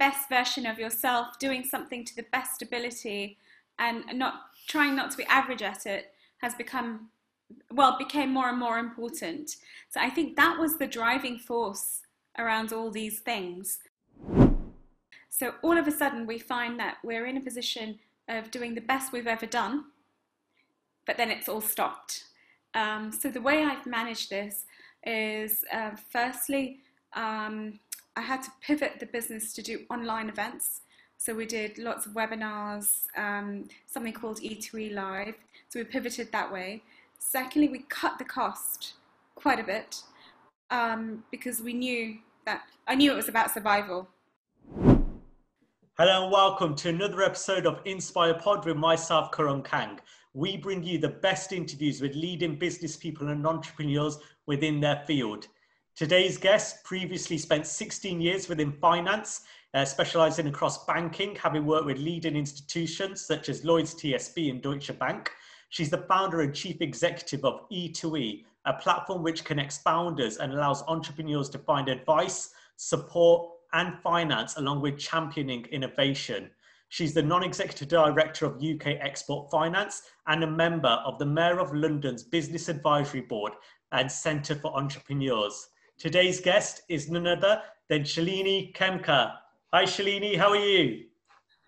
best version of yourself, doing something to the best ability, and not trying not to be average at it has become well became more and more important. So I think that was the driving force around all these things. So all of a sudden we find that we're in a position of doing the best we've ever done, but then it's all stopped. Um, so the way I've managed this is uh, firstly, um, I had to pivot the business to do online events. So we did lots of webinars, um, something called E2E Live. So we pivoted that way. Secondly, we cut the cost quite a bit um, because we knew that I knew it was about survival. Hello and welcome to another episode of Inspire Pod with myself, Karan Kang. We bring you the best interviews with leading business people and entrepreneurs within their field. Today's guest previously spent 16 years within finance, uh, specializing across banking, having worked with leading institutions such as Lloyds TSB and Deutsche Bank. She's the founder and chief executive of E2E, a platform which connects founders and allows entrepreneurs to find advice, support, and finance along with championing innovation. She's the non executive director of UK Export Finance and a member of the Mayor of London's Business Advisory Board and Centre for Entrepreneurs. Today's guest is none other than Shalini Khemka. Hi, Shalini, how are you?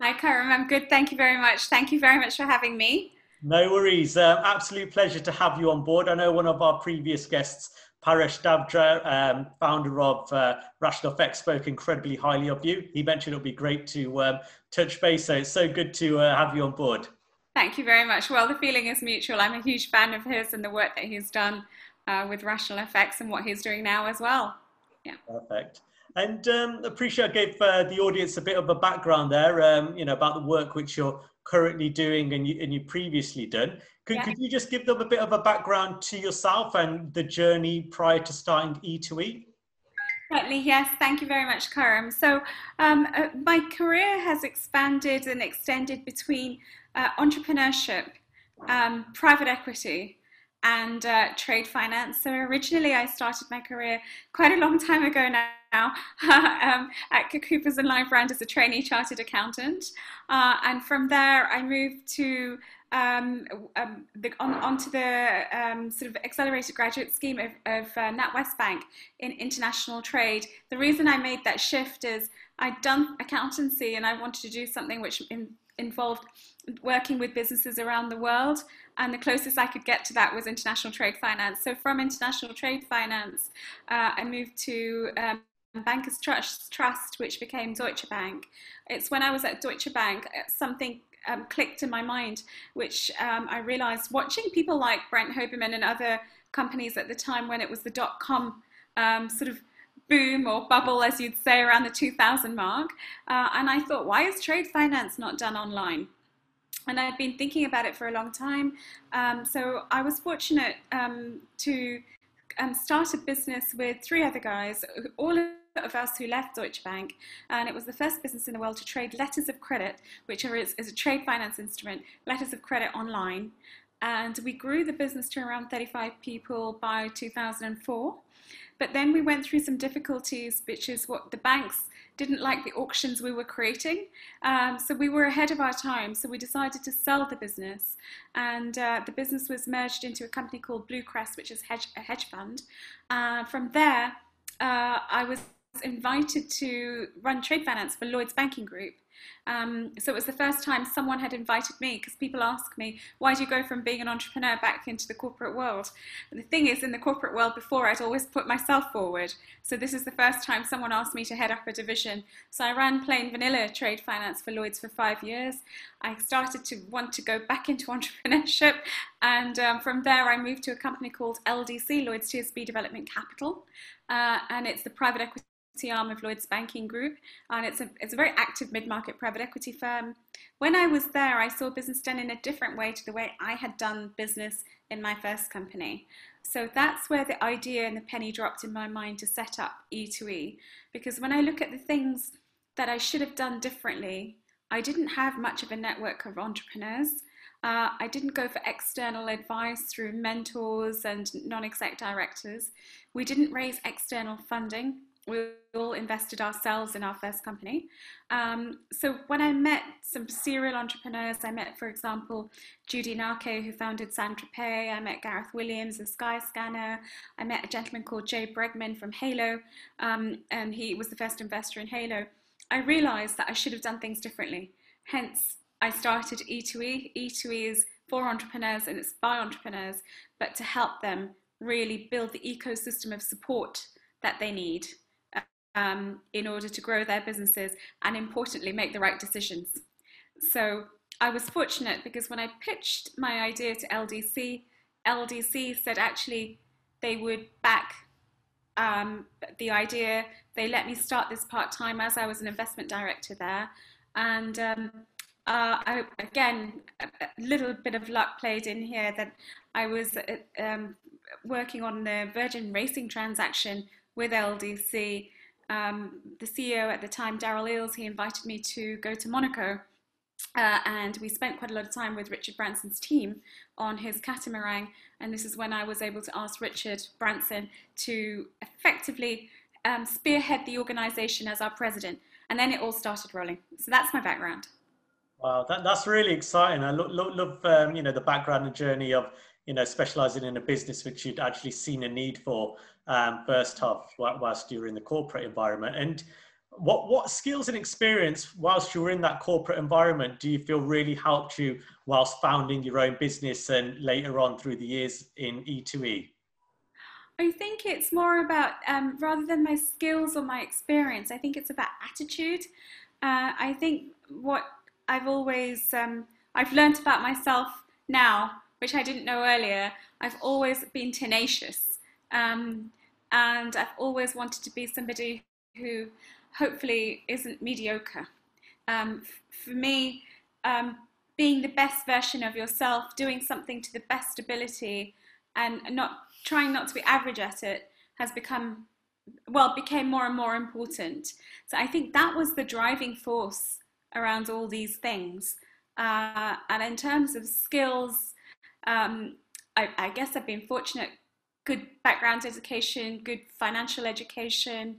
Hi, Karam. I'm good. Thank you very much. Thank you very much for having me. No worries. Uh, absolute pleasure to have you on board. I know one of our previous guests, Paresh Davdra, um, founder of uh, Rational FX, spoke incredibly highly of you. He mentioned it would be great to um, touch base, so it's so good to uh, have you on board. Thank you very much. Well, the feeling is mutual. I'm a huge fan of his and the work that he's done uh, with Rational FX and what he's doing now as well. Yeah. Perfect. And um, appreciate I gave uh, the audience a bit of a background there, um, you know, about the work which you're currently doing and you, and you previously done. Could, yeah. could you just give them a bit of a background to yourself and the journey prior to starting E2E? Certainly, yes. Thank you very much, Karam. So, um, uh, my career has expanded and extended between uh, entrepreneurship, um, private equity, and uh, trade finance. So originally, I started my career quite a long time ago now um, at Coopers and Lybrand as a trainee chartered accountant, uh, and from there I moved to um, um, the, on, onto the um, sort of accelerated graduate scheme of, of uh, NatWest Bank in international trade. The reason I made that shift is I'd done accountancy and I wanted to do something which in, involved working with businesses around the world. And the closest I could get to that was international trade finance. So from international trade finance, uh, I moved to um, Bankers Trust, Trust, which became Deutsche Bank. It's when I was at Deutsche Bank, uh, something um, clicked in my mind, which um, I realized watching people like Brent Hoberman and other companies at the time when it was the dot com um, sort of boom or bubble, as you'd say, around the 2000 mark. Uh, and I thought, why is trade finance not done online? And I've been thinking about it for a long time. Um, so I was fortunate um, to um, start a business with three other guys, all of us who left Deutsche Bank, and it was the first business in the world to trade letters of credit, which are, is, is a trade finance instrument, letters of credit online. And we grew the business to around 35 people by 2004. But then we went through some difficulties, which is what the banks didn't like the auctions we were creating. Um, so we were ahead of our time. So we decided to sell the business. And uh, the business was merged into a company called Bluecrest, which is hedge, a hedge fund. Uh, from there, uh, I was invited to run trade finance for Lloyds Banking Group. Um, so it was the first time someone had invited me because people ask me, why do you go from being an entrepreneur back into the corporate world? And the thing is, in the corporate world before, I'd always put myself forward. So this is the first time someone asked me to head up a division. So I ran plain vanilla trade finance for Lloyds for five years. I started to want to go back into entrepreneurship. And um, from there, I moved to a company called LDC, Lloyds TSB Development Capital. Uh, and it's the private equity arm of Lloyds Banking Group, and it's a, it's a very active mid market private equity firm. When I was there, I saw business done in a different way to the way I had done business in my first company. So that's where the idea and the penny dropped in my mind to set up E2E. Because when I look at the things that I should have done differently, I didn't have much of a network of entrepreneurs. Uh, I didn't go for external advice through mentors and non exec directors. We didn't raise external funding we all invested ourselves in our first company. Um, so when I met some serial entrepreneurs, I met, for example, Judy Naake, who founded Saint-Tropez. I met Gareth Williams of Skyscanner. I met a gentleman called Jay Bregman from Hailo, um, and he was the first investor in Hailo. I realized that I should have done things differently. Hence, I started E2E. E2E is for entrepreneurs and it's by entrepreneurs, but to help them really build the ecosystem of support that they need um, in order to grow their businesses and importantly make the right decisions. So I was fortunate because when I pitched my idea to LDC, LDC said actually they would back um, the idea. They let me start this part time as I was an investment director there. And um, uh, I, again, a, little bit of luck played in here that I was uh, um, working on the Virgin Racing transaction with LDC um, the CEO at the time, Daryl Eales, he invited me to go to Monaco. Uh, and we spent quite a lot of time with Richard Branson's team on his catamaran. And this is when I was able to ask Richard Branson to effectively um, spearhead the organization as our president. And then it all started rolling. So that's my background. Wow, that, that's really exciting. I love, love, love um, you know, the background and journey of you know, specializing in a business which you'd actually seen a need for um, first half whilst you were in the corporate environment. And what what skills and experience whilst you were in that corporate environment do you feel really helped you whilst founding your own business and later on through the years in E2E? I think it's more about um, rather than my skills or my experience. I think it's about attitude. Uh, I think what I've always um, I've learned about myself now which I didn't know earlier, I've always been tenacious. Um, and I've always wanted to be somebody who hopefully isn't mediocre. Um, for me, um, being the best version of yourself, doing something to the best ability, and not trying not to be average at it has become, well, became more and more important. So I think that was the driving force around all these things. Uh, and in terms of skills, um, I, I, guess I've been fortunate. Good background education, good financial education,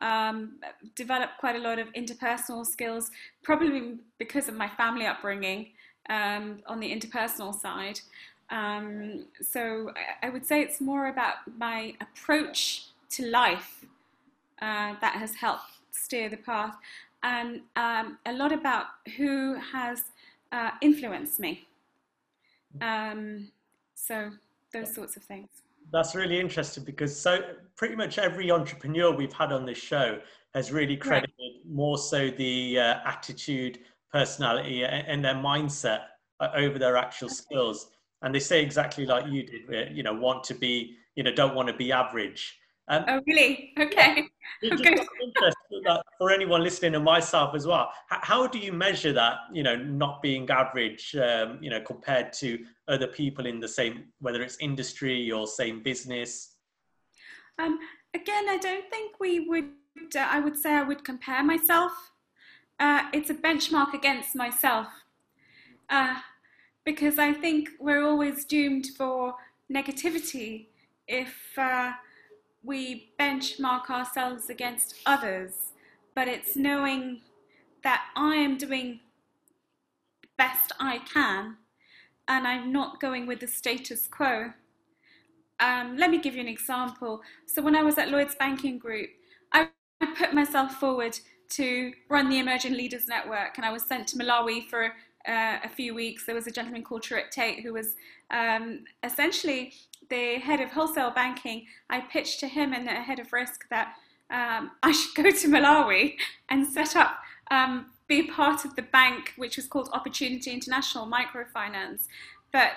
um, developed quite a lot of interpersonal skills, probably because of my family upbringing um, on the interpersonal side. Um, so I, I, would say it's more about my approach to life uh, that has helped steer the path, and um, a lot about who has uh, influenced me. Um, so those sorts of things. That's really interesting because so pretty much every entrepreneur we've had on this show has really credited right. more so the uh, attitude, personality, and their mindset uh, over their actual skills. And they say exactly like you did, you know, want to be, you know, don't want to be average. Um, oh, really? Okay. okay. for anyone listening and myself as well, how do you measure that, you know, not being average, um, you know, compared to other people in the same, whether it's industry or same business? Um, again, I don't think we would, uh, I would say I would compare myself. Uh, it's a benchmark against myself. Uh, because I think we're always doomed for negativity if uh, we benchmark ourselves against others, but it's knowing that I am doing the best I can and I'm not going with the status quo. Um, let me give you an example. So, when I was at Lloyds Banking Group, I put myself forward to run the Emerging Leaders Network, and I was sent to Malawi for uh, a few weeks. There was a gentleman called Tariq Tate who was um, essentially the head of wholesale banking, I pitched to him and the head of risk that um, I should go to Malawi and set up, um, be part of the bank, which was called Opportunity International Microfinance. But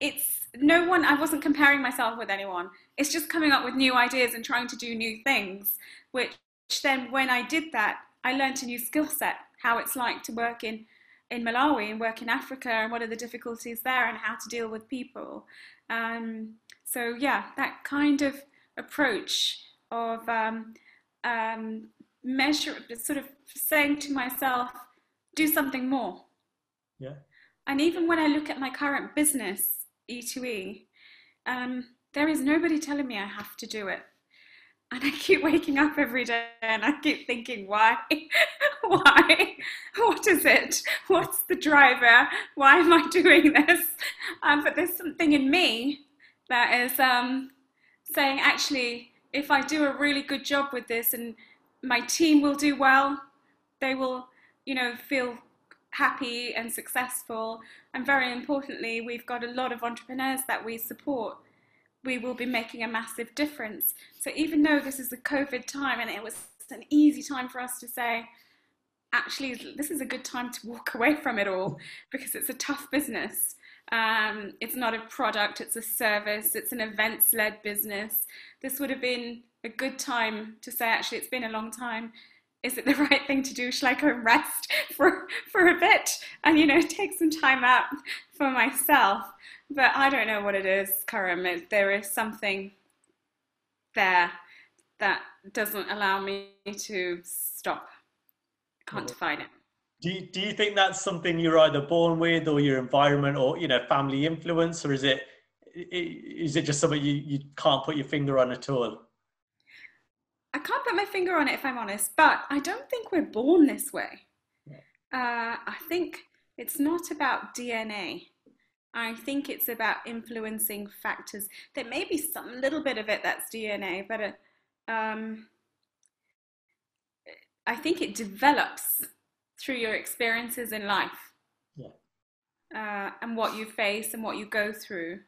it's no one, I wasn't comparing myself with anyone. It's just coming up with new ideas and trying to do new things, which then when I did that, I learned a new skill set, how it's like to work in in Malawi and work in Africa and what are the difficulties there and how to deal with people. Um, so yeah, that kind of approach of um, um, measure, sort of saying to myself, do something more. Yeah. And even when I look at my current business, E2E, um, there is nobody telling me I have to do it. And I keep waking up every day and I keep thinking, why? why? What is it? What's the driver? Why am I doing this? Um, but there's something in me that is um, saying, actually, if I do a really good job with this and my team will do well, they will, you know, feel happy and successful. And very importantly, we've got a lot of entrepreneurs that we support we will be making a massive difference. So even though this is a COVID time and it was an easy time for us to say, actually, this is a good time to walk away from it all because it's a tough business. Um, it's not a product, it's a service, it's an events led business. This would have been a good time to say, actually, it's been a long time. Is it the right thing to do? Shall I go and rest for, for a bit and, you know, take some time out for myself? But I don't know what it is, Karim. There is something there that doesn't allow me to stop. Can't define it. Do you, do you think that's something you're either born with or your environment or you know family influence or is it is it just something you, you can't put your finger on at all? I can't put my finger on it if I'm honest, but I don't think we're born this way. Uh, I think it's not about DNA. I think it's about influencing factors. There may be some little bit of it that's DNA, but uh, um, I think it develops through your experiences in life. Yeah. Uh, and what you face and what you go through.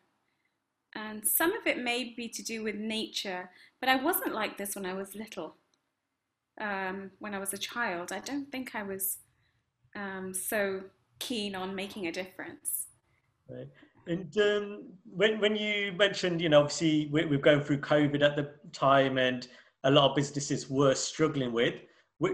And some of it may be to do with nature, but I wasn't like this when I was little. Um, when I was a child, I don't think I was um, so keen on making a difference. Right. And um, when when you mentioned, you know, obviously we, we're going through COVID at the time, and a lot of businesses were struggling with.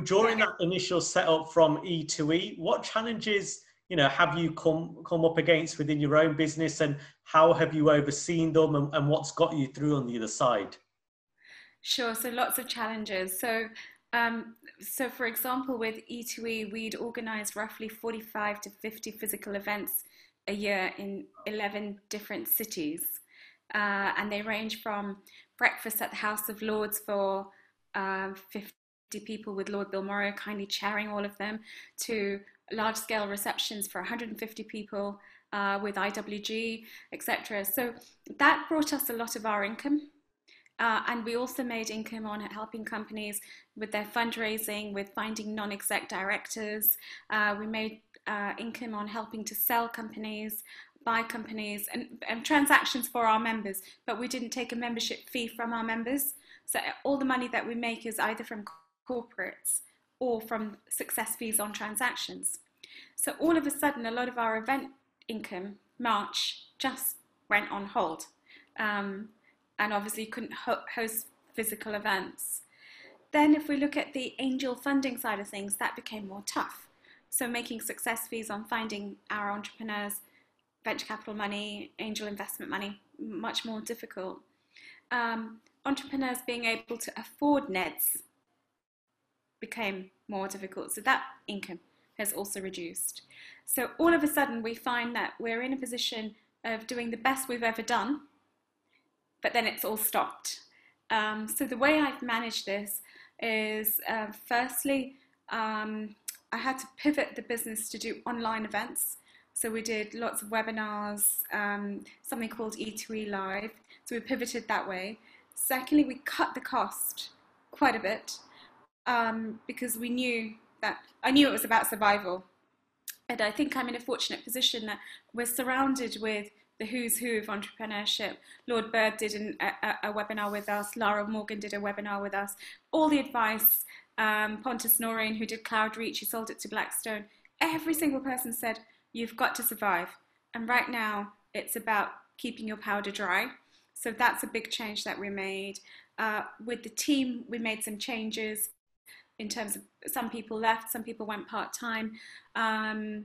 During that initial setup from E to E, what challenges, you know, have you come come up against within your own business, and how have you overseen them, and, and what's got you through on the other side? Sure. So lots of challenges. So um, so, for example, with E2E, we'd organise roughly 45 to 50 physical events a year in 11 different cities. Uh, and they range from breakfast at the House of Lords for uh, 50 people with Lord Bilimoria kindly chairing all of them, to large scale receptions for 150 people uh, with IWG, etc. So that brought us a lot of our income. Uh, and we also made income on helping companies with their fundraising, with finding non exec directors. Uh, we made uh, income on helping to sell companies, buy companies, and, and transactions for our members, but we didn't take a membership fee from our members. So all the money that we make is either from corporates or from success fees on transactions. So all of a sudden, a lot of our event income, March, just went on hold. Um, and obviously couldn't ho- host physical events. Then, if we look at the angel funding side of things, that became more tough. So making success fees on finding our entrepreneurs venture capital money, angel investment money, much more difficult. Um, entrepreneurs being able to afford NEDs became more difficult. So that income has also reduced. So all of a sudden, we find that we're in a position of doing the best we've ever done, but then it's all stopped. Um, so the way I've managed this is uh, firstly, um, I had to pivot the business to do online events. So we did lots of webinars, um, something called E2E Live. So we pivoted that way. Secondly, we cut the cost quite a bit um, because we knew that I knew it was about survival. And I think I'm in a fortunate position that we're surrounded with the who's who of entrepreneurship. Lord Bird did an, a, a, webinar with us. Lara Morgan did a webinar with us. All the advice um, Pontus Noren, who did Cloudreach, who sold it to Blackstone, every single person said, You've got to survive. And right now, it's about keeping your powder dry. So that's a big change that we made. Uh, with the team, we made some changes in terms of some people left, some people went part time. Um,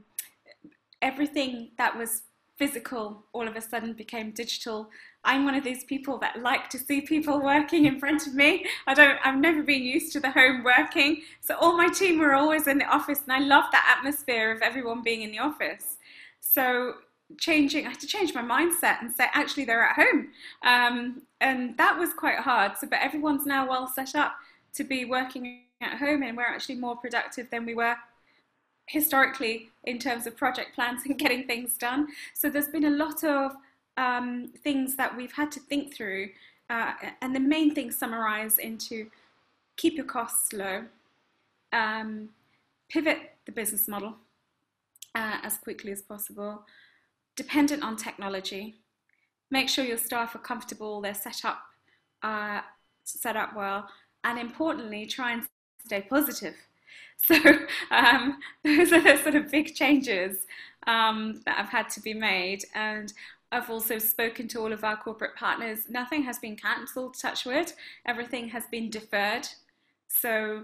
everything that was physical all of a sudden became digital. I'm one of these people that like to see people working in front of me. I don't I've never been used to the home working. So all my team were always in the office and I love that atmosphere of everyone being in the office. So changing, I had to change my mindset and say, actually, they're at home. Um, and that was quite hard. So, but everyone's now well set up to be working at home, and we're actually more productive than we were historically in terms of project plans and getting things done. So, there's been a lot of um, things that we've had to think through. Uh, and the main things summarize into keep your costs low, um, pivot the business model uh, as quickly as possible, dependent on technology. Make sure your staff are comfortable, they're set up, uh, set up well, and importantly, try and stay positive. So um, those are the sort of big changes um, that have had to be made. And I've also spoken to all of our corporate partners. Nothing has been cancelled, touch wood. Everything has been deferred. So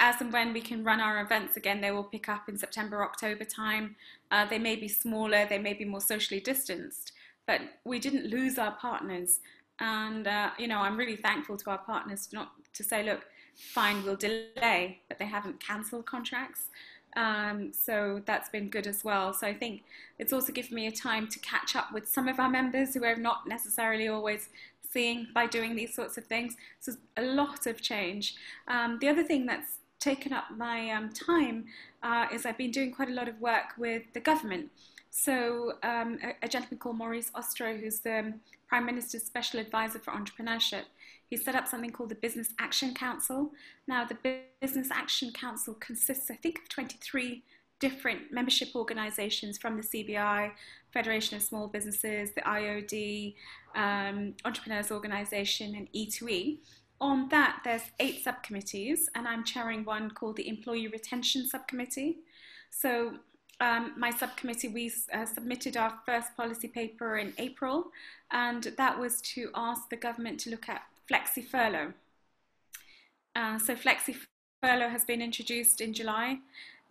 as and when we can run our events again, they will pick up in September, October time. Uh, they may be smaller, they may be more socially distanced, but we didn't lose our partners. And, uh, you know, I'm really thankful to our partners not to say, look, fine, we'll delay, but they haven't cancelled contracts. Um, so that's been good as well. So I think it's also given me a time to catch up with some of our members who are not necessarily always seeing by doing these sorts of things. So a lot of change. Um, the other thing that's taken up my um, time uh, is I've been doing quite a lot of work with the government. So um, a, a, gentleman called Maurice Ostro, who's the Prime Minister's Special Advisor for Entrepreneurship, he set up something called the Business Action Council. Now, the Business Action Council consists, I think, of 23 different membership organisations from the CBI, Federation of Small Businesses, the IOD, um, Entrepreneurs Organisation, and E2E. On that, there's eight subcommittees, and I'm chairing one called the Employee Retention Subcommittee. So um, my subcommittee, we uh, submitted our first policy paper in April, and that was to ask the government to look at flexi furlough. Uh, so flexi furlough has been introduced in July.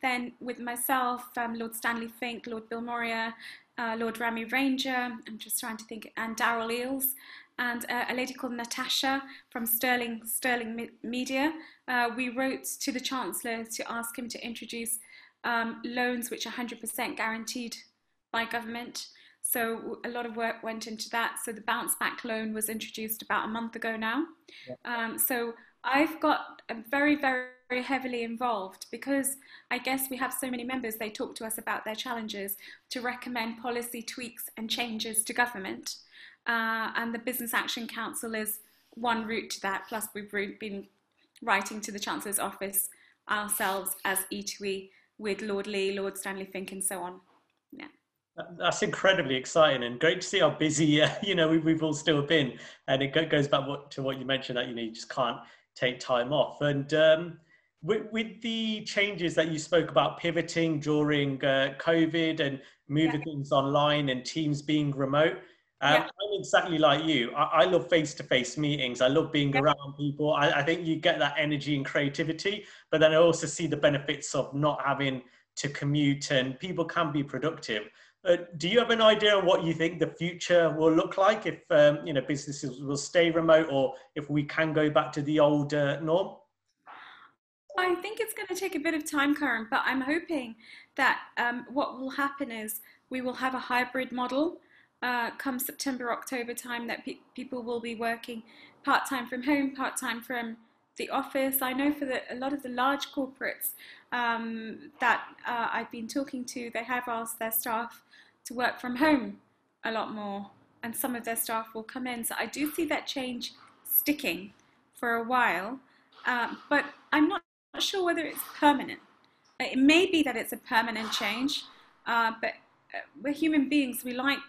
Then with myself, um, Lord Stanley Fink, Lord Bilimoria, uh, Lord Rami Ranger, I'm just trying to think, and Daryl Eales, and uh, a lady called Natasha from Sterling, Sterling Media. Uh, we wrote to the Chancellor to ask him to introduce um, loans which are 100% guaranteed by government. So a lot of work went into that. So the bounce back loan was introduced about a month ago now. Yeah. Um, so I've got a very, very very heavily involved because I guess we have so many members, they talk to us about their challenges to recommend policy tweaks and changes to government. Uh, and the Business Action Council is one route to that. Plus, we've been writing to the Chancellor's office ourselves as E2E with Lord Lee, Lord Stanley Fink, and so on. That's incredibly exciting and great to see how busy uh, you know we've all still been. And it goes back to what you mentioned that you know you just can't take time off. And um, with, with, the changes that you spoke about pivoting during uh, COVID and moving yeah. things online and teams being remote, um, yeah. I'm exactly like you. I, I love face to face meetings. I love being yeah. around people. I, I, think you get that energy and creativity, but then I also see the benefits of not having to commute and people can be productive. Uh, do you have an idea of what you think the future will look like if um, you know businesses will stay remote or if we can go back to the old uh, norm? I think it's going to take a bit of time, Karen, but I'm hoping that um, what will happen is we will have a hybrid model uh, come September, October time that pe- people will be working part time from home, part time from the office. I know for the, a lot of the large corporates um, that uh, I've been talking to, they have asked their staff to work from home a lot more, and some of their staff will come in. So I do see that change sticking for a while, uh, but I'm not sure whether it's permanent. It may be that it's a permanent change, uh, but uh, we're human beings. We like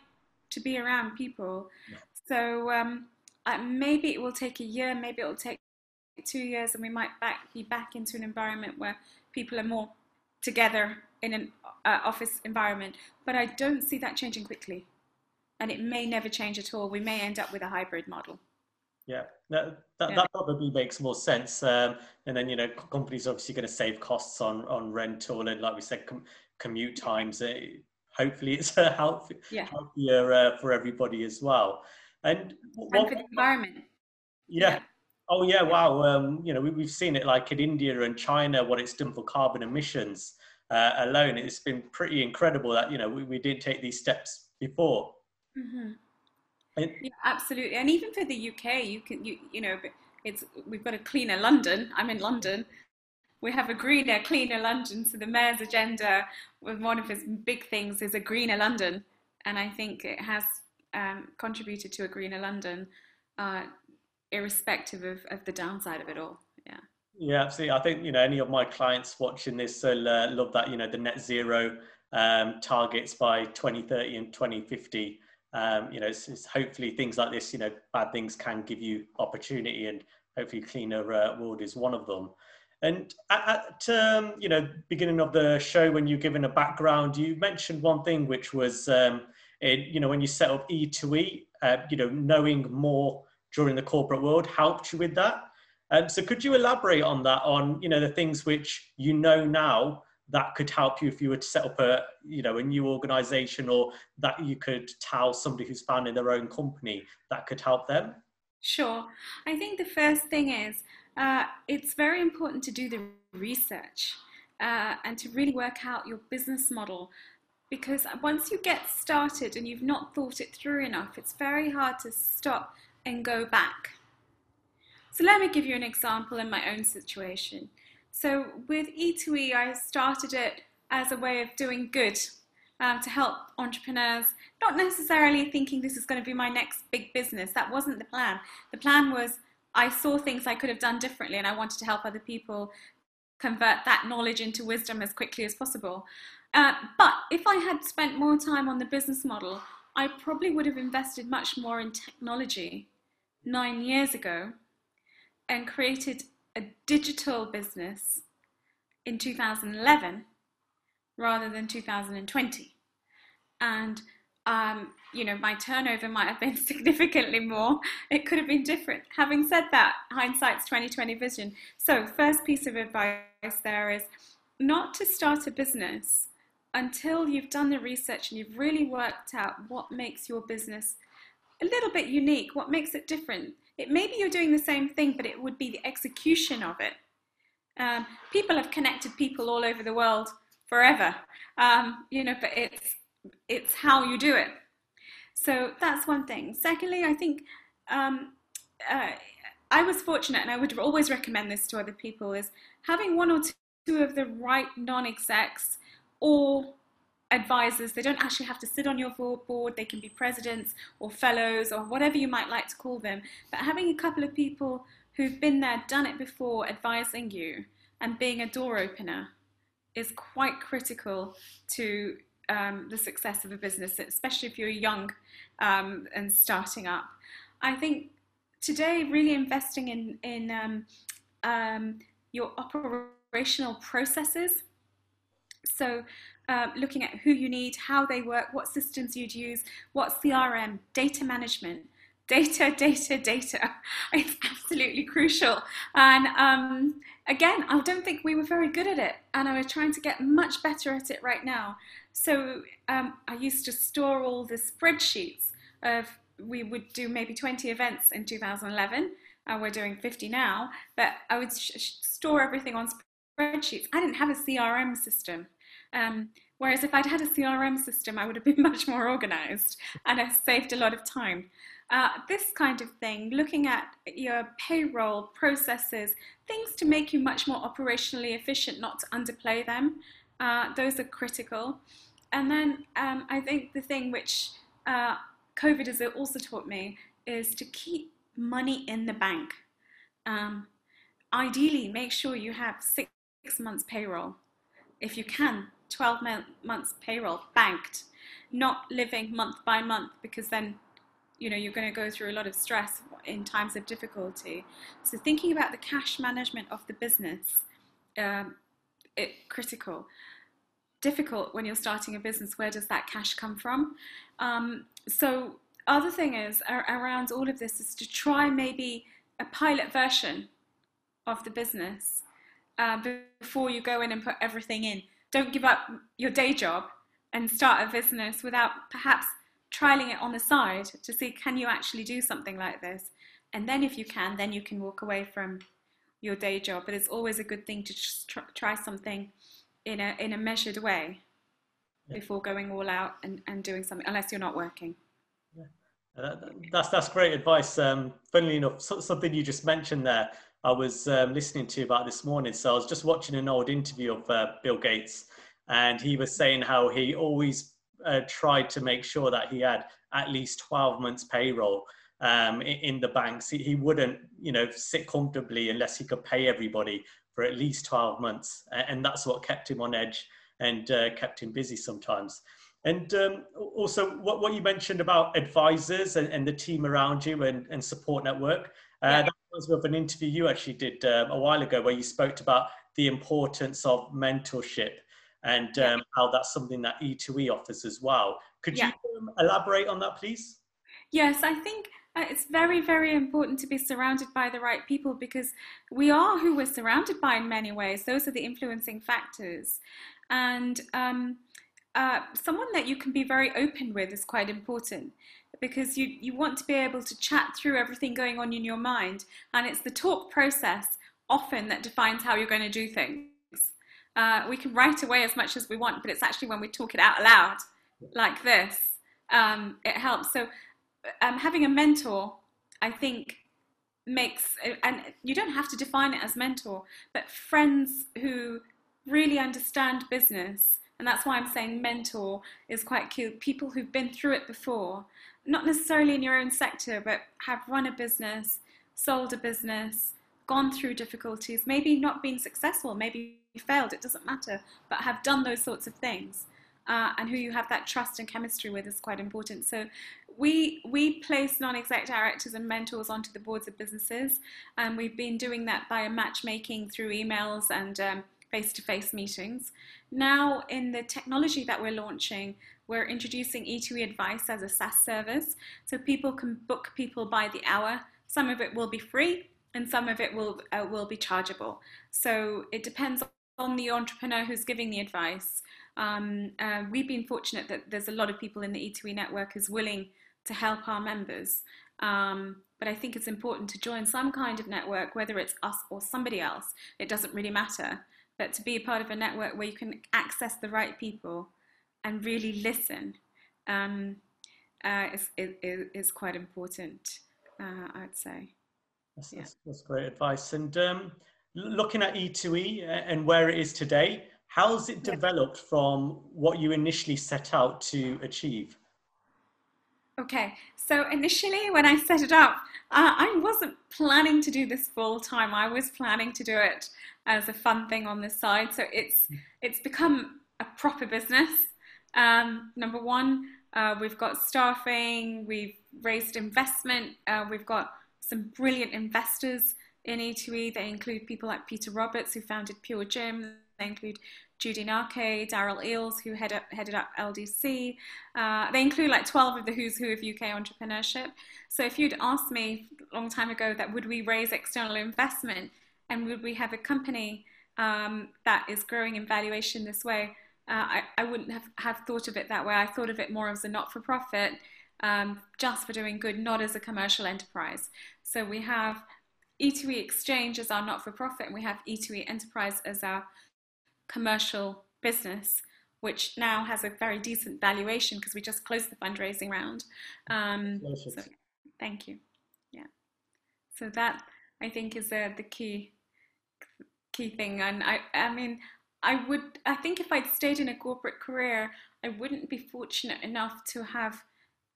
to be around people. Yeah. So um, uh, maybe it will take a year, maybe it will take two years, and we might back, be back into an environment where people are more together in an uh, office environment. But I don't see that changing quickly, and it may never change at all. We may end up with a hybrid model. Yeah, that, that, yeah. that probably makes more sense. Um, and then, you know, companies obviously going to save costs on, on rental and, like we said, com- commute times. Uh, hopefully it's a healthy, yeah. healthier uh, for everybody as well. And, and for the environment. Yeah. yeah. Oh yeah, wow. Um, you know, we, have seen it like in India and China, what it's done for carbon emissions uh, alone. It's been pretty incredible that, you know, we, we did take these steps before. Mm-hmm. And, yeah, absolutely. And even for the UK, you can you you know it's we've got a cleaner London. I'm in London. We have a greener, cleaner London. So the mayor's agenda, with one of his big things, is a greener London, and I think it has um, contributed to a greener London, uh, irrespective of, of the downside of it all. Yeah. Absolutely. I think you know any of my clients watching this will uh, love that. You know the net zero um, targets by 2030 and 2050. Um, you know, it's, it's, hopefully things like this. You know, bad things can give you opportunity, and hopefully cleaner uh, world is one of them. And at, at um, you know beginning of the show, when you're given a background, you mentioned one thing which was um, it, you know when you set up E2E, uh, you know knowing more during the corporate world helped you with that. Um, so could you elaborate on that, on you know the things which you know now that could help you if you were to set up a you know a new organization or that you could tell somebody who's founding their own company that could help them? Sure. I think the first thing is uh, it's very important to do the research uh, and to really work out your business model because once you get started and you've not thought it through enough, it's very hard to stop and go back. So let me give you an example in my own situation. So with E2E, I started it as a way of doing good um, to help entrepreneurs, not necessarily thinking this is going to be my next big business. That wasn't the plan. The plan was I saw things I could have done differently and I wanted to help other people convert that knowledge into wisdom as quickly as possible. Uh, but if I had spent more time on the business model, I probably would have invested much more in technology nine years ago and created a digital business in 2011 rather than 2020. And um, you know, my turnover might have been significantly more. It could have been different. Having said that, hindsight's 2020 vision. So, first piece of advice there is not to start a business until you've done the research and you've really worked out what makes your business a little bit unique, what makes it different. It may be you're doing the same thing, but it would be the execution of it. Um, people have connected people all over the world forever, um, you know, but it's it's how you do it. So that's one thing. Secondly, I think um, uh, I was fortunate, and I would always recommend this to other people: is having one or two of the right non-execs or advisors. They don't actually have to sit on your board. They can be presidents or fellows or whatever you might like to call them. But having a couple of people who've been there, done it before, advising you and being a door opener is quite critical to um, the success of a business, especially if you're young um, and starting up. I think today, really investing in in um, um your operational processes. So, uh, looking at who you need, how they work, what systems you'd use, what CRM, data management, data, data, data. It's absolutely crucial. And um, again, I don't think we were very good at it, and I was trying to get much better at it right now. So um, I used to store all the spreadsheets of we would do maybe 20 events in 2011 and we're doing 50 now but i would sh- store everything on spreadsheets i didn't have a crm system um, whereas if i'd had a crm system i would have been much more organized and i saved a lot of time uh, this kind of thing looking at your payroll processes things to make you much more operationally efficient not to underplay them uh, those are critical. And then um, I think the thing which uh, COVID has also taught me is to keep money in the bank. Um, ideally, make sure you have six, six months payroll. If you can, 12 months payroll banked, not living month by month because then you know you're going to go through a lot of stress in times of difficulty. So thinking about the cash management of the business, um, it critical difficult when you're starting a business. Where does that cash come from? Um, so, other thing is around all of this is to try maybe a pilot version of the business uh, before you go in and put everything in. Don't give up your day job and start a business without perhaps trialing it on the side to see can you actually do something like this. And then, if you can, then you can walk away from your day job. But it's always a good thing to try something in a in a measured way. before going all out and, and doing something, unless you're not working. Yeah. Uh, that's that's great advice. Um, funnily enough, so, something you just mentioned there, I was um, listening to about this morning. So I was just watching an old interview of uh, Bill Gates, and he was saying how he always uh, tried to make sure that he had at least 12 months payroll um, in, in, the banks. He, he, wouldn't, you know, sit comfortably unless he could pay everybody for at least 12 months. And that's what kept him on edge and uh, kept him busy sometimes. And um, also, what, what you mentioned about advisors and, and the team around you and, and support network, uh, yeah. that was with an interview you actually did um, a while ago where you spoke about the importance of mentorship and um, yeah. how that's something that E2E offers as well. Could yeah. you um, elaborate on that, please? Yes, I think uh, it's very, very important to be surrounded by the right people because we are who we're surrounded by in many ways. Those are the influencing factors. And um, uh, someone that you can be very open with is quite important because you, you want to be able to chat through everything going on in your mind. And it's the talk process often that defines how you're going to do things. Uh, we can write away as much as we want, but it's actually when we talk it out loud like this, um, it helps. So um, having a mentor, I think, makes, and you don't have to define it as mentor, but friends who really understand business. And that's why I'm saying mentor is quite cute. People who've been through it before, not necessarily in your own sector, but have run a business, sold a business, gone through difficulties, maybe not been successful, maybe failed, it doesn't matter, but have done those sorts of things. Uh, and who you have that trust and chemistry with is quite important. So we we place non-exec directors and mentors onto the boards of businesses, and we've been doing that by a matchmaking through emails and um, face-to-face meetings. Now, in the technology that we're launching, we're introducing E2E advice as a SaaS service, so people can book people by the hour. Some of it will be free, and some of it will uh, will be chargeable. So it depends on the entrepreneur who's giving the advice. Um, uh, we've been fortunate that there's a lot of people in the E2E network who's willing to help our members. Um, but I think it's important to join some kind of network, whether it's us or somebody else. It doesn't really matter. But to be a part of a network where you can access the right people and really listen um, uh, is, is, is, quite important, uh, I'd say. That's, yeah. that's, that's great advice. And um, looking at E2E and where it is today, how's it developed from what you initially set out to achieve? Okay, so initially when I set it up, uh, I wasn't planning to do this full time. I was planning to do it as a fun thing on the side. So it's it's become a proper business. Um, number one, uh, we've got staffing, we've raised investment, uh, we've got some brilliant investors in E2E. They include people like Peter Roberts, who founded Pure Gym. They include Judy Naake, Daryl Eales, who head up, headed up LDC. Uh, they include like 12 of the who's who of UK entrepreneurship. So if you'd asked me a long time ago that would we raise external investment and would we have a company um, that is growing in valuation this way, uh, I, I wouldn't have, have thought of it that way. I thought of it more as a not-for-profit, um, just for doing good, not as a commercial enterprise. So we have E2E Exchange as our not-for-profit, and we have E2E Enterprise as our commercial business, which now has a very decent valuation because we just closed the fundraising round. Um, so, thank you. Yeah. So that I think is uh, the key key thing. And I, I mean, I would, I think if I'd stayed in a corporate career, I wouldn't be fortunate enough to have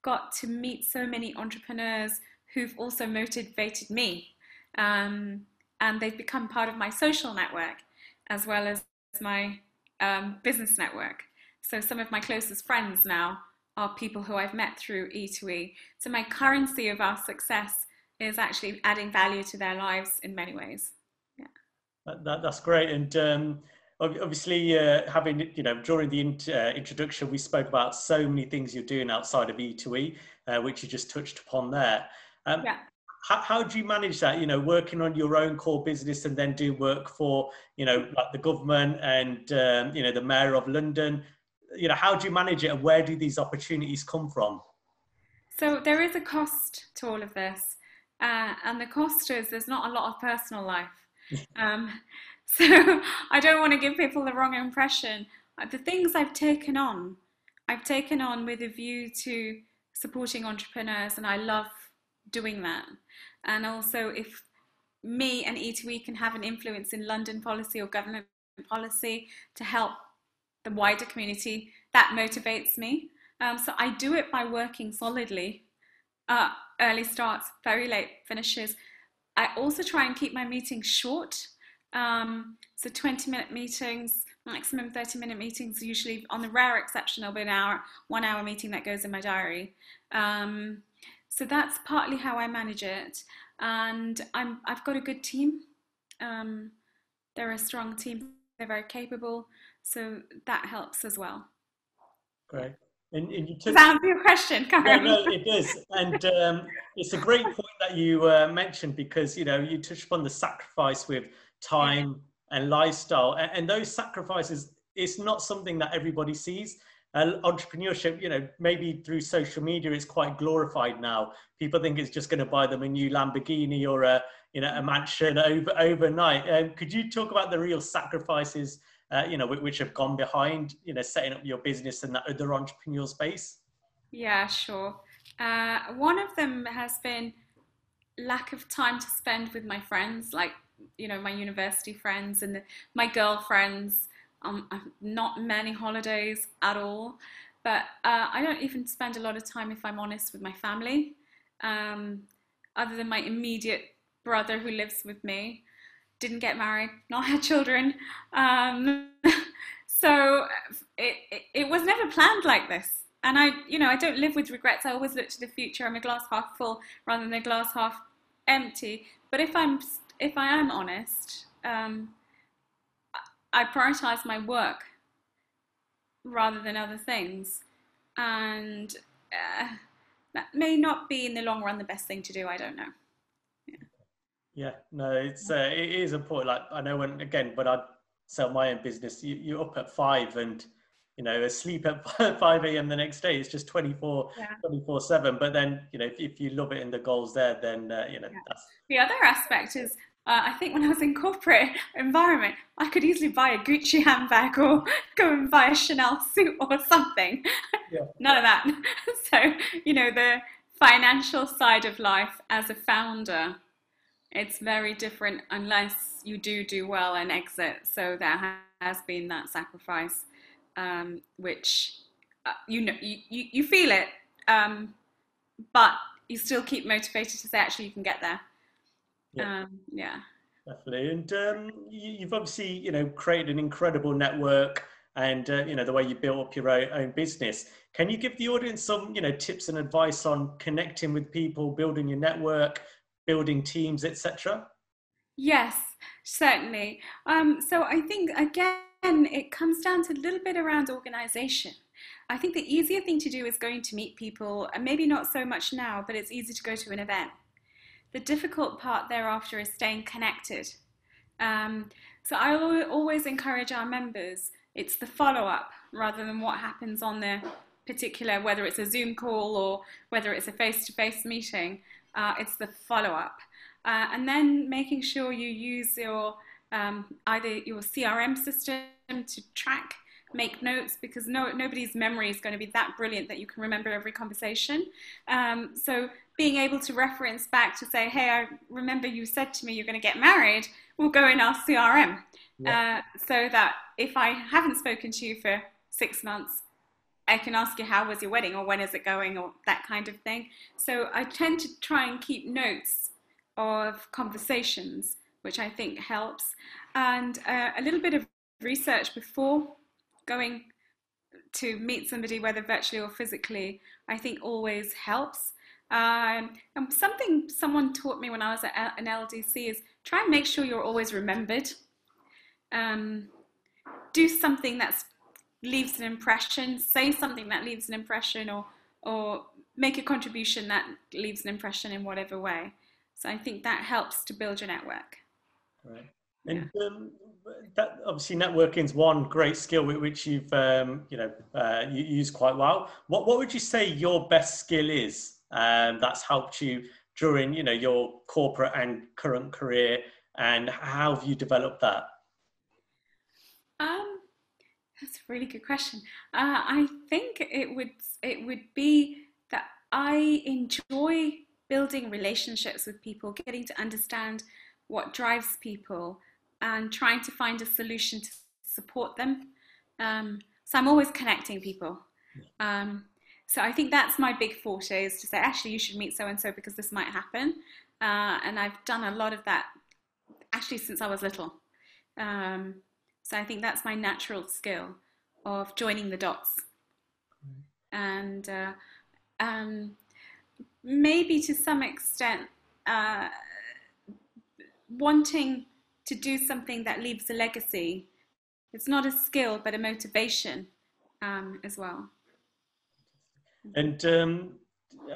got to meet so many entrepreneurs who've also motivated me. Um, and they've become part of my social network as well as my um, business network. So some of my closest friends now are people who I've met through E2E. So my currency of our success is actually adding value to their lives in many ways. That, that that's great. And um, obviously, uh, having you know during the in, uh, introduction, we spoke about so many things you're doing outside of E2E, uh, which you just touched upon there. Um, yeah. how, how do you manage that? You know working on your own core business and then do work for you know like the government and um, you know the mayor of london. You know how do you manage it and where do these opportunities come from? So there is a cost to all of this uh, and the cost is there's not a lot of personal life um, so i don't want to give people the wrong impression uh, the things i've taken on I've taken on with a view to supporting entrepreneurs, and I love doing that. And also, if me and E2E can have an influence in London policy or government policy to help the wider community, that motivates me. Um, so I do it by working solidly, uh, early starts, very late finishes. I also try and keep my meetings short. Um, so 20 minute meetings, maximum 30 minute meetings, usually on the rare exception, there'll be an hour, one hour meeting that goes in my diary. Um, so that's partly how I manage it. And I'm, I've got a good team. Um, they're a strong team, they're very capable. So that helps as well. Great. And, and you took, does that answer your question, Karen? No, it does. And um, it's a great point that you uh, mentioned because, you know, you touched upon the sacrifice with time and lifestyle. And, and those sacrifices, it's not something that everybody sees. Uh, entrepreneurship, you know, maybe through social media, it's quite glorified now. People think it's just going to buy them a new Lamborghini or a, you know, a mansion over overnight. Um, could you talk about the real sacrifices uh, you know, which have gone behind, you know, setting up your business in that other entrepreneurial space? Yeah, sure. Uh, one of them has been lack of time to spend with my friends, like, you know, my university friends and the, my girlfriends. Um, not many holidays at all, but uh, I don't even spend a lot of time, if I'm honest, with my family, um, other than my immediate brother who lives with me didn't get married, not had children. Um, so it, it, it, was never planned like this. And I, you know, I don't live with regrets. I always look to the future. I'm a glass half full rather than a glass half empty. But if I'm, if I am honest, um, I prioritize my work rather than other things. And uh, that may not be in the long run the best thing to do. I don't know. Yeah, no, it's uh, it is important. Like I know when again when I sell my own business, you, you're up at five and you know asleep at 5 a.m the next day it's just 24 yeah. 24 7 but then you know if, if you love it in the goals there then uh, you know yeah. that's the other aspect is uh, I think when I was in corporate environment, I could easily buy a Gucci handbag or go and buy a Chanel suit or something. Yeah. None of that. So, you know, the financial side of life as a founder it's very different unless you do do well and exit. So there has been that sacrifice, um, which uh, you know you, you, you feel it, um, but you still keep motivated to say actually you can get there. Yeah. Um, yeah. Definitely, and um, you, have obviously you know created an incredible network, and uh, you know the way you built up your own, own business. Can you give the audience some you know tips and advice on connecting with people, building your network, building teams, etc.? Yes, certainly. Um, so I think again, it comes down to a little bit around organization. I think the easier thing to do is going to meet people, and maybe not so much now, but it's easy to go to an event. The difficult part thereafter is staying connected. Um, so I always encourage our members, it's the follow up rather than what happens on the particular, whether it's a Zoom call or whether it's a face to face meeting uh, it's the follow up. Uh, and then making sure you use your um, either your CRM system to track, make notes, because no, nobody's memory is going to be that brilliant that you can remember every conversation. Um, so being able to reference back to say, hey, I remember you said to me you're going to get married, We'll go in our CRM. Yeah. Uh, so that if I haven't spoken to you for six months, I can ask you how was your wedding or when is it going or that kind of thing. So I tend to try and keep notes of conversations, which I think helps, and uh, a little bit of research before going to meet somebody, whether virtually or physically, I think always helps. Um, and something someone taught me when I was at an LDC is try and make sure you're always remembered. Um, do something that's leaves an impression, say something that leaves an impression, or or make a contribution that leaves an impression in whatever way. So I think that helps to build your network. Right. And yeah. um, that obviously networking is one great skill which you've um, you know uh, you use quite well. What what would you say your best skill is um, that's helped you during you know your corporate and current career, and how have you developed that? Um, That's a really good question. Uh, I think it would it would be that I enjoy building relationships with people, getting to understand what drives people, and trying to find a solution to support them. Um, so I'm always connecting people. Um, so I think that's my big forte is to say, actually, you should meet so and so because this might happen. Uh, and I've done a lot of that actually since I was little. Um, so I think that's my natural skill of joining the dots. And uh, um, maybe to some extent, uh, wanting to do something that leaves a legacy. It's not a skill, but a motivation um, as well. And um,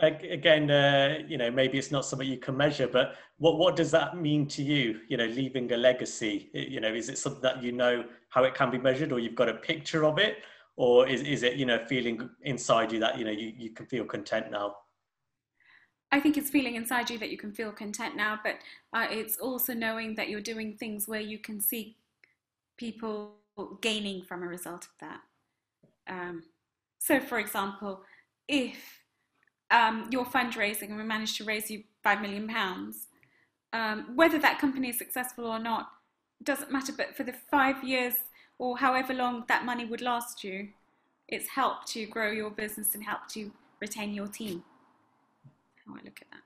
again, uh, you know, maybe it's not something you can measure, but what what does that mean to you? You know, leaving a legacy. You know, is it something that you know how it can be measured, or you've got a picture of it, or is is it you know feeling inside you that you know you, you can feel content now? I think it's feeling inside you that you can feel content now, but uh, it's also knowing that you're doing things where you can see people gaining from a result of that. Um, so, for example, if um, you're fundraising and we managed to raise you five million pounds, um, whether that company is successful or not doesn't matter. But for the five years or however long that money would last you, it's helped you grow your business and helped you retain your team how I look at that.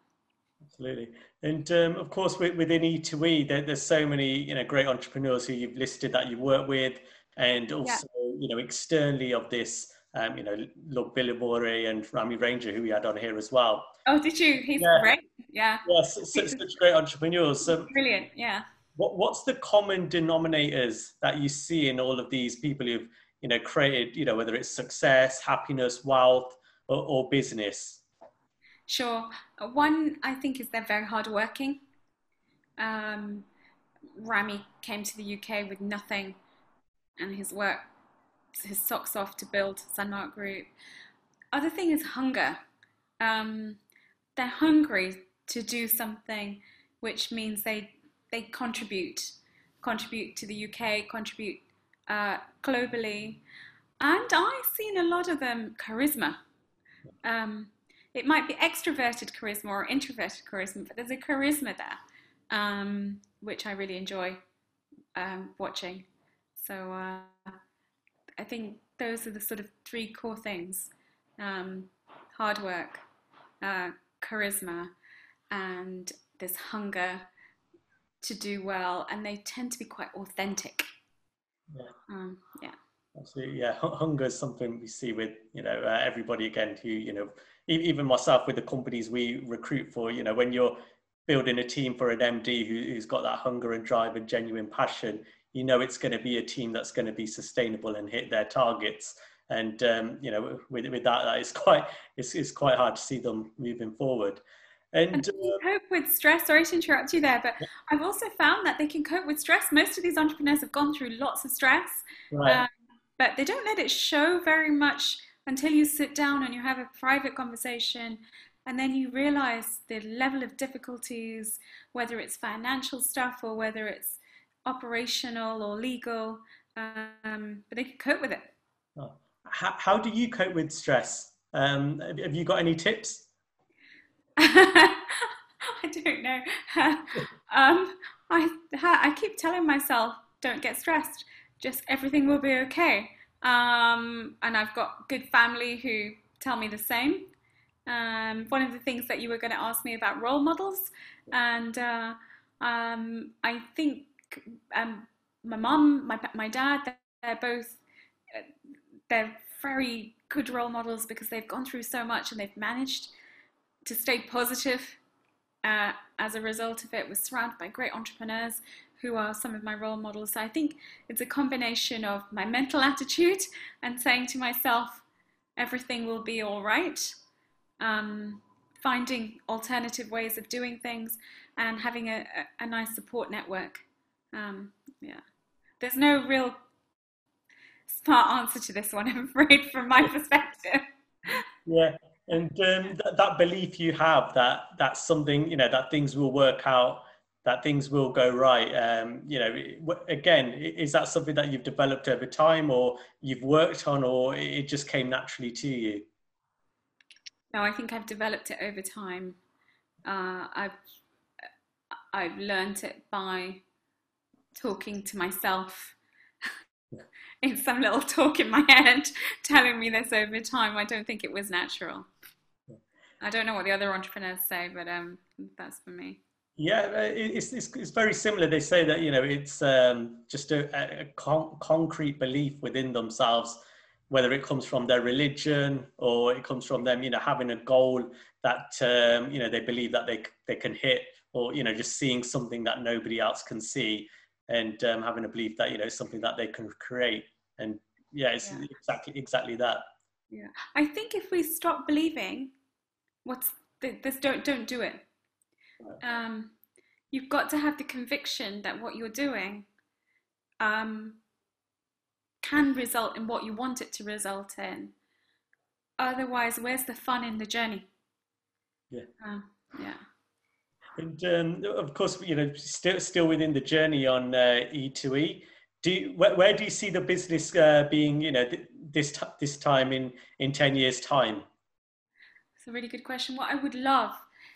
Absolutely, and um, of course within E2E, there, there's so many you know great entrepreneurs who you've listed that you work with, and also yeah. you know externally of this. Um, you know, look, Billy and Rami Ranger, who we had on here as well. Oh, did you? He's yeah. great. Yeah. Yes, such, such great entrepreneurs. Um, Brilliant. Yeah. What What's the common denominators that you see in all of these people who've you know created, you know, whether it's success, happiness, wealth, or, or business? Sure. Uh, one, I think, is they're very hardworking. Um, Rami came to the UK with nothing, and his work, his socks off to build Sunmark Group. Other thing is hunger. Um, they're hungry to do something, which means they they contribute, contribute to the UK, contribute uh, globally, and I've seen a lot of them charisma. Um, it might be extroverted charisma or introverted charisma, but there's a charisma there, um, which I really enjoy um, watching. So uh, I think those are the sort of three core things um, hard work, uh, charisma, and this hunger to do well. And they tend to be quite authentic. Yeah. Um, yeah. Absolutely, yeah. Hunger is something we see with you know uh, everybody again who you know even myself with the companies we recruit for, you know, when you're building a team for an MD who, has got that hunger and drive and genuine passion, you know, it's going to be a team that's going to be sustainable and hit their targets. And um, you know, with, with that, that is quite it's, it's quite hard to see them moving forward. And, and uh, cope with stress. Sorry to interrupt you there, but yeah. I've also found that they can cope with stress. Most of these entrepreneurs have gone through lots of stress, right. um, but they don't let it show very much until you sit down and you have a private conversation and then you realize the level of difficulties, whether it's financial stuff or whether it's operational or legal, um, but they can cope with it. Oh. How, how do you cope with stress? Um, have you got any tips? I don't know. um, I, I keep telling myself, don't get stressed, just everything will be okay. Um, and I've got good family who tell me the same. Um, one of the things that you were going to ask me about role models, and uh, um, I think um, my mum, my my dad, they're both they're very good role models because they've gone through so much and they've managed to stay positive uh, as a result of it. We're surrounded by great entrepreneurs who are some of my role models. So I think it's a combination of my mental attitude and saying to myself, everything will be all right, um, finding alternative ways of doing things, and having a, a, a nice support network. Um, yeah, there's no real smart answer to this one, I'm afraid, from my perspective. Yeah, and um, th- that belief you have that that's something you know that things will work out that things will go right. Um, you know, again, is that something that you've developed over time, or you've worked on, or it just came naturally to you? No, I think I've developed it over time. Uh, I've I've learned it by talking to myself in some little talk in my head telling me this over time. I don't think it was natural. I don't know what the other entrepreneurs say, but um, that's for me. Yeah, uh, it's, it's, it's very similar. They say that you know it's um, just a, a con- concrete belief within themselves, whether it comes from their religion or it comes from them, you know, having a goal that um, you know they believe that they they can hit, or you know, just seeing something that nobody else can see, and um, having a belief that you know something that they can create. And yeah, it's yeah. exactly exactly that. Yeah, I think if we stop believing, what's this? Don't don't do it um, you've got to have the conviction that what you're doing um, can result in what you want it to result in. Otherwise, where's the fun in the journey? Yeah. Uh, yeah. And um, of course, you know, still still within the journey on uh, E2E. Do you, where, where, do you see the business uh, being? You know, th- this t- this time in in ten years' time. It's a really good question. What I would love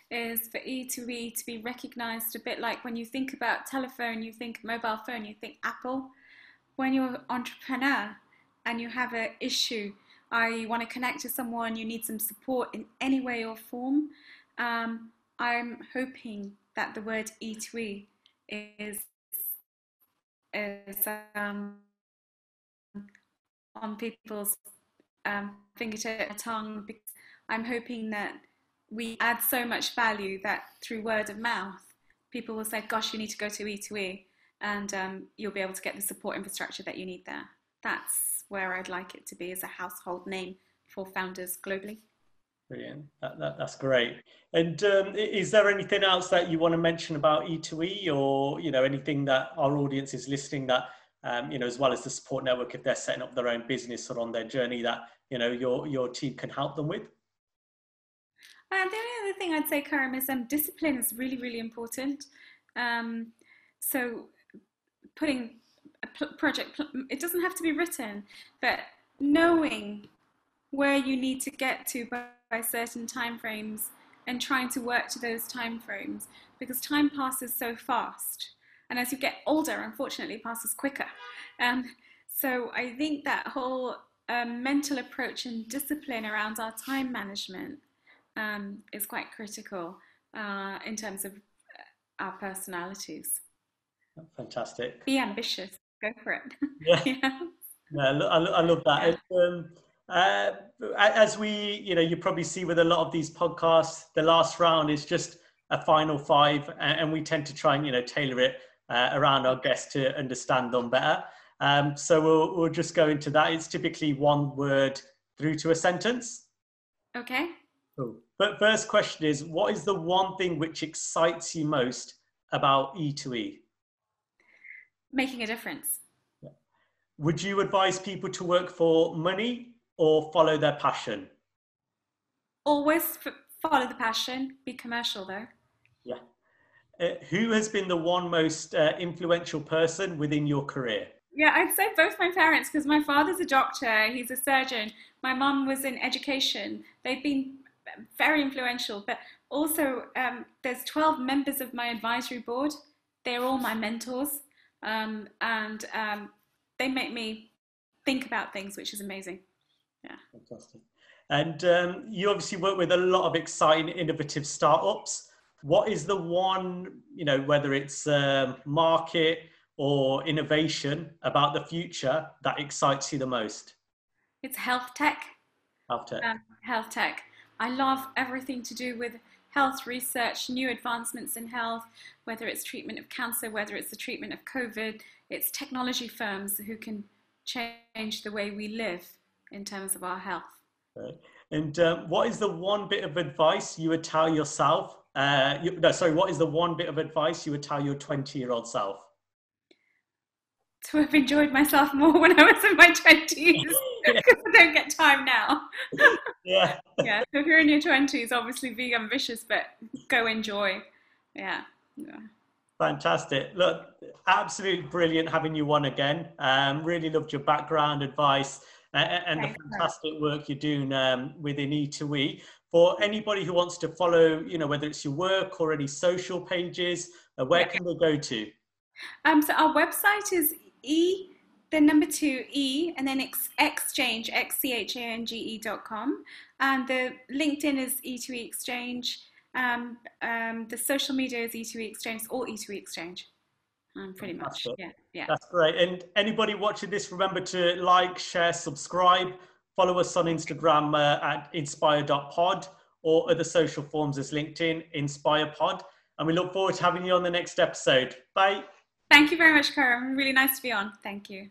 is for E2E to be recognized a bit like when you think about telephone, you think mobile phone, you think Apple. When you're an entrepreneur and you have an issue, I want to connect to someone, you need some support in any way or form, um, I'm hoping that the word E2E is, is um, on people's um, fingertip tongue because I'm hoping that we add so much value that through word of mouth, people will say, gosh, you need to go to E2E and um, you'll be able to get the support infrastructure that you need there. That's where I'd like it to be as a household name for founders globally. Brilliant. That, that, that's great. And um, is there anything else that you want to mention about E2E or, you know, anything that our audience is listening that, um, you know, as well as the support network, if they're setting up their own business or on their journey that, you know, your, your team can help them with? Uh, the only other thing I'd say, Karim, is um, discipline is really, really important. Um, so putting a project, it doesn't have to be written, but knowing where you need to get to by, by certain timeframes and trying to work to those timeframes because time passes so fast. And as you get older, unfortunately, passes quicker. Um, so I think that whole um, mental approach and discipline around our time management um, is quite critical uh, in terms of uh, our personalities. Fantastic. Be ambitious. Go for it. Yeah. yeah. No, I, I love that. Yeah. Uh, as we, you know, you probably see with a lot of these podcasts, the last round is just a final five, and we tend to try and, you know, tailor it uh, around our guests to understand them better. Um, so we'll, we'll just go into that. It's typically one word through to a sentence. Okay. Cool. But first question is, what is the one thing which excites you most about E2E? Making a difference. Would you advise people to work for money or follow their passion? Always follow the passion. Be commercial though. Yeah. Uh, who has been the one most uh, influential person within your career? Yeah, I'd say both my parents because my father's a doctor, he's a surgeon. My mum was in education. They've been very influential. But also, um, there's 12 members of my advisory board. They're all my mentors, um, and um, they make me think about things, which is amazing. Yeah. Fantastic. And um, you obviously work with a lot of exciting, innovative startups. What is the one, you know, whether it's um, market or innovation about the future that excites you the most? It's health tech. Health tech. Um, health tech. I love everything to do with health research, new advancements in health, whether it's treatment of cancer, whether it's the treatment of COVID. It's technology firms who can change the way we live in terms of our health. Right. And um, what is the one bit of advice you would tell yourself? Uh, you, no, sorry, what is the one bit of advice you would tell your 20 year old self? To have enjoyed myself more when I was in my 20s because I don't get time now. yeah. Yeah. So if you're in your twenties, obviously be ambitious, but go enjoy. Yeah. Yeah. Fantastic. Look, absolutely brilliant having you on again. Um, really loved your background, advice, and, and the fantastic work you're doing um, within E2E. For anybody who wants to follow, you know, whether it's your work or any social pages, uh, where can they go to? Um, so our website is e the number two e and then ex- exchange x c h a n g e dot com, and the LinkedIn is E2E Exchange. Um, um, the social media is E2E Exchange or E2E Exchange. Um, pretty much, yeah, yeah. That's great. And anybody watching this, remember to like, share, subscribe. Follow us on Instagram uh, at inspire.pod or other social forms as LinkedIn, InspirePod. And we look forward to having you on the next episode. Bye. Thank you very much, Karam. Really nice to be on. Thank you.